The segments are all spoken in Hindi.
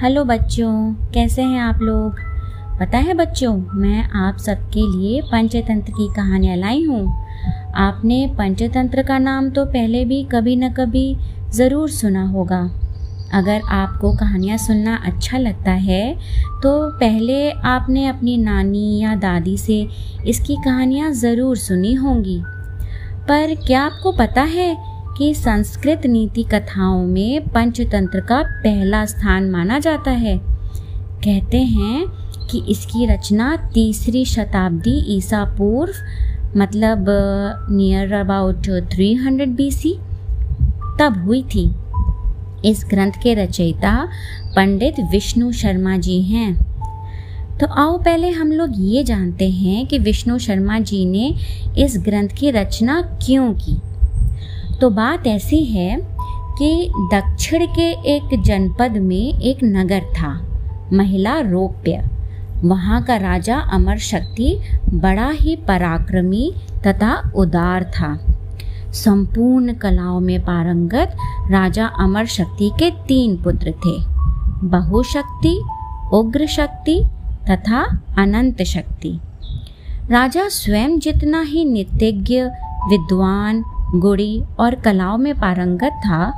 हेलो बच्चों, कैसे हैं आप लोग? पता है बच्चों, मैं आप सबके लिए पंचतंत्र की कहानियाँ लाई हूँ। आपने पंचतंत्र का नाम तो पहले भी कभी न कभी ज़रूर सुना होगा। अगर आपको कहानियाँ सुनना अच्छा लगता है तो पहले आपने अपनी नानी या दादी से इसकी कहानियाँ ज़रूर सुनी होंगी। पर क्या आपको पता है कि संस्कृत नीति कथाओं में पंचतंत्र का पहला स्थान माना जाता है। कहते हैं कि इसकी रचना तीसरी शताब्दी ईसा पूर्व मतलब नियर अबाउट 300 बीसी तब हुई थी। इस ग्रंथ के रचयिता पंडित विष्णु शर्मा जी हैं। तो आओ पहले हम लोग ये जानते हैं कि विष्णु शर्मा जी ने इस ग्रंथ की रचना क्यों की। तो बात ऐसी है कि दक्षिण के एक जनपद में एक नगर था, महिला रोप्य। वहाँ का राजा अमर शक्ति बड़ा ही पराक्रमी तथा उदार था। संपूर्ण कलाओं में पारंगत राजा अमर शक्ति के तीन पुत्र थे बहुशक्ति उग्र शक्ति तथा अनंत शक्ति। राजा स्वयं जितना ही नित्यज्ञ, विद्वान गुड़ी और कलाओं में पारंगत था,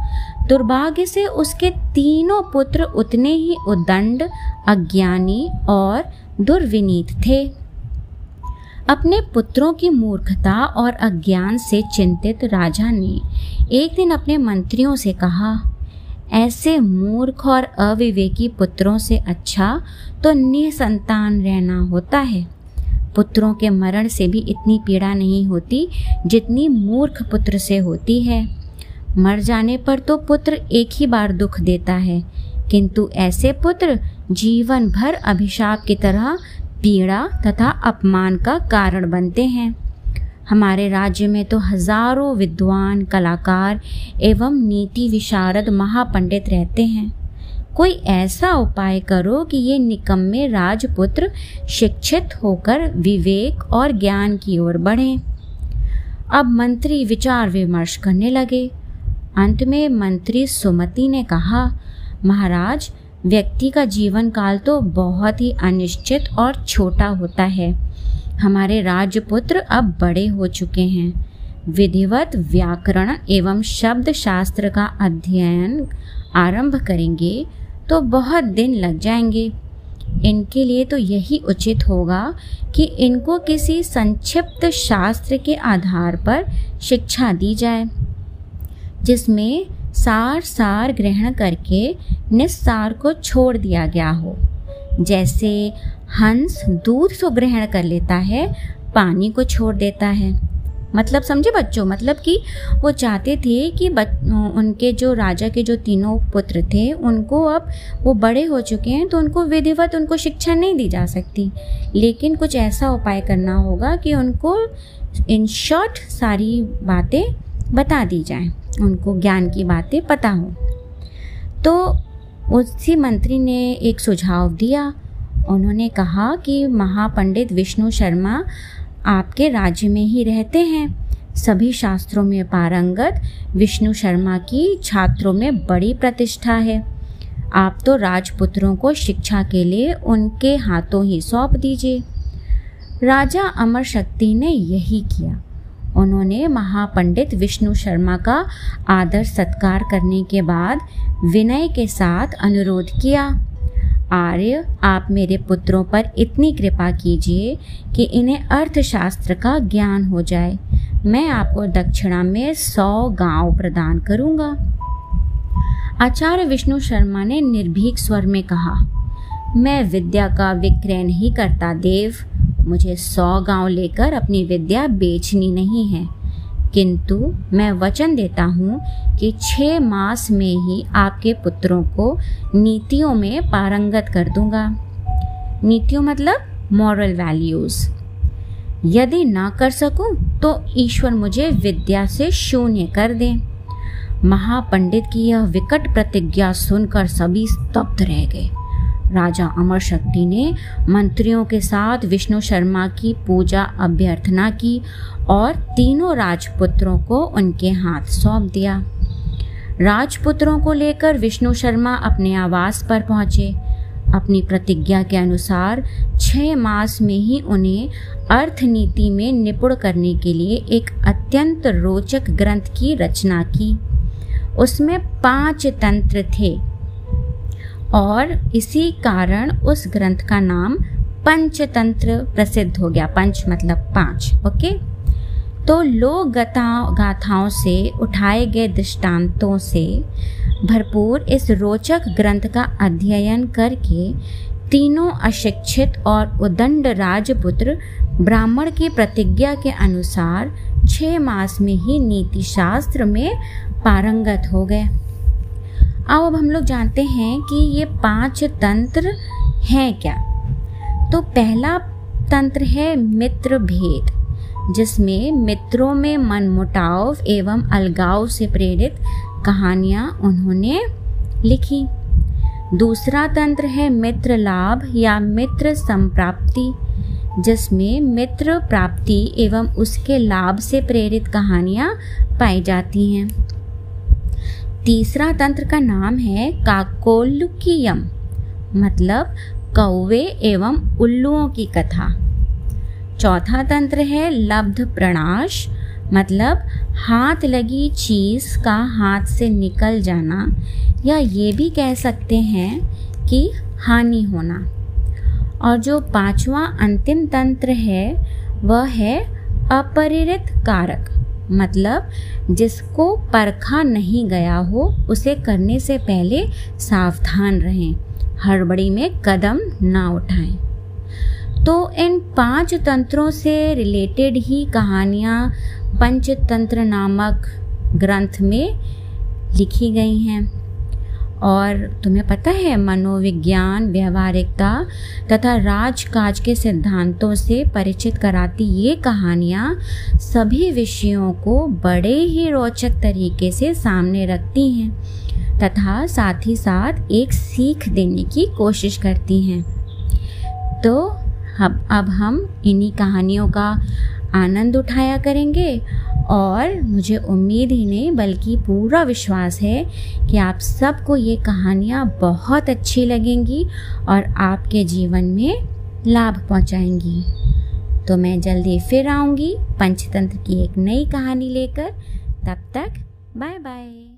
दुर्भाग्य से उसके तीनों पुत्र उतने ही उदंड अज्ञानी और दुर्विनीत थे। अपने पुत्रों की मूर्खता और अज्ञान से चिंतित राजा ने एक दिन अपने मंत्रियों से कहा, ऐसे मूर्ख और अविवेकी पुत्रों से अच्छा तो निसंतान रहना होता है। पुत्रों के मरण से भी इतनी पीड़ा नहीं होती जितनी मूर्ख पुत्र से होती है। मर जाने पर तो पुत्र एक ही बार दुख देता है, किंतु ऐसे पुत्र जीवन भर अभिशाप की तरह, पीड़ा तथा अपमान का कारण बनते हैं। हमारे राज्य में तो हज़ारों विद्वान, कलाकार एवं नीति विशारद महापंडित रहते हैं। कोई ऐसा उपाय करो कि ये निकम्मे राजपुत्र शिक्षित होकर विवेक और ज्ञान की ओर बढ़ें। अब मंत्री विचार विमर्श करने लगे। अंत में मंत्री सुमति ने कहा, महाराज, व्यक्ति का जीवन काल तो बहुत ही अनिश्चित और छोटा होता है। हमारे राजपुत्र अब बड़े हो चुके हैं। विधिवत व्याकरण एवं शब्द शास्त्र का अध्ययन आरंभ करेंगे। तो बहुत दिन लग जाएँगे। इनके लिए तो यही उचित होगा कि इनको किसी संक्षिप्त शास्त्र के आधार पर शिक्षा दी जाए, जिसमें सार सार ग्रहण करके निस्सार को छोड़ दिया गया हो। जैसे हंस दूध तो ग्रहण कर लेता है, पानी को छोड़ देता है। मतलब समझे बच्चों? मतलब कि वो चाहते थे कि उनके जो राजा के जो तीनों पुत्र थे, उनको अब वो बड़े हो चुके हैं तो उनको विधिवत उनको शिक्षा नहीं दी जा सकती। लेकिन कुछ ऐसा उपाय करना होगा कि उनको, इन शॉर्ट सारी बातें बता दी जाए, उनको ज्ञान की बातें पता हो। तो उसी मंत्री ने एक सुझाव दिया। उन्होंने कहा कि महापंडित विष्णु शर्मा आपके राज्य में ही रहते हैं। सभी शास्त्रों में पारंगत, विष्णु शर्मा की छात्रों में बड़ी प्रतिष्ठा है। आप तो राजपुत्रों को शिक्षा के लिए उनके हाथों ही सौंप दीजिए। राजा अमर शक्ति ने यही किया। उन्होंने महापंडित विष्णु शर्मा का आदर सत्कार करने के बाद विनय के साथ अनुरोध किया। आर्य, आप मेरे पुत्रों पर इतनी कृपा कीजिए कि इन्हें अर्थशास्त्र का ज्ञान हो जाए। मैं आपको दक्षिणा में सौ गाँव प्रदान करूँगा। आचार्य विष्णु शर्मा ने निर्भीक स्वर में कहा, मैं विद्या का विक्रय नहीं करता, देव। मुझे सौ गाँव लेकर अपनी विद्या बेचनी नहीं है। किंतु मैं वचन देता हूँ कि छः मास में ही आपके पुत्रों को नीतियों में पारंगत कर दूँगा। नीतियों मतलब मॉरल वैल्यूज़ यदि ना कर सकूँ तो ईश्वर मुझे विद्या से शून्य कर दे। महापंडित की यह विकट प्रतिज्ञा सुनकर सभी स्तब्ध रह गए। राजा अमर शक्ति ने मंत्रियों के साथ विष्णु शर्मा की पूजा अभ्यर्थना की और तीनों राजपुत्रों को उनके हाथ सौंप दिया। राजपुत्रों को लेकर विष्णु शर्मा अपने आवास पर पहुँचे। अपनी प्रतिज्ञा के अनुसार छह मास में ही उन्हें अर्थनीति में निपुण करने के लिए एक अत्यंत रोचक ग्रंथ की रचना की। उसमें पाँच तंत्र थे। और इसी कारण उस ग्रंथ का नाम पंचतंत्र प्रसिद्ध हो गया। पंच मतलब पाँच, ओके? तो लोक गाथाओं से, उठाए गए दृष्टांतों से भरपूर इस रोचक ग्रंथ का अध्ययन करके तीनों अशिक्षित और उदंड राजपुत्र ब्राह्मण की प्रतिज्ञा के अनुसार छः मास में ही नीति शास्त्र में पारंगत हो गए। अब अब हम लोग जानते हैं कि ये पाँच तंत्र हैं क्या? तो पहला तंत्र है मित्र भेद, जिसमें मित्रों में मनमुटाव एवं अलगाव से प्रेरित कहानियाँ उन्होंने लिखी। दूसरा तंत्र है मित्र लाभ या मित्र संप्राप्ति, जिसमें मित्र प्राप्ति एवं उसके लाभ से प्रेरित कहानियाँ पाई जाती हैं। तीसरा तंत्र का नाम है काकोलुकियम मतलब कौवे एवं उल्लुओं की कथा। चौथा तंत्र है लब्ध प्रणाश मतलब हाथ लगी चीज़ का हाथ से निकल जाना, या ये भी कह सकते हैं कि हानि होना। और जो पांचवा अंतिम तंत्र है, वह है अपरिरित कारक। मतलब जिसको परखा नहीं गया हो, उसे करने से पहले सावधान रहें। हड़बड़ी में कदम ना उठाएँ। तो इन पाँच तंत्रों से रिलेटेड ही कहानियाँ पंचतंत्र नामक ग्रंथ में लिखी गई हैं। और तुम्हें पता है मनोविज्ञान, व्यवहारिकता तथा राजकाज के सिद्धांतों से परिचित कराती ये कहानियाँ सभी विषयों को बड़े ही रोचक तरीके से सामने रखती हैं तथा साथ ही साथ एक सीख देने की कोशिश करती हैं। तो अब अब हम इन्हीं कहानियों का आनंद उठाया करेंगे और मुझे उम्मीद ही नहीं, बल्कि पूरा विश्वास है कि आप सबको ये कहानियाँ बहुत अच्छी लगेंगी और आपके जीवन में लाभ पहुँचाएँगी। तो मैं जल्दी फिर आऊँगी पंचतंत्र की एक नई कहानी लेकर। तब तक बाय बाय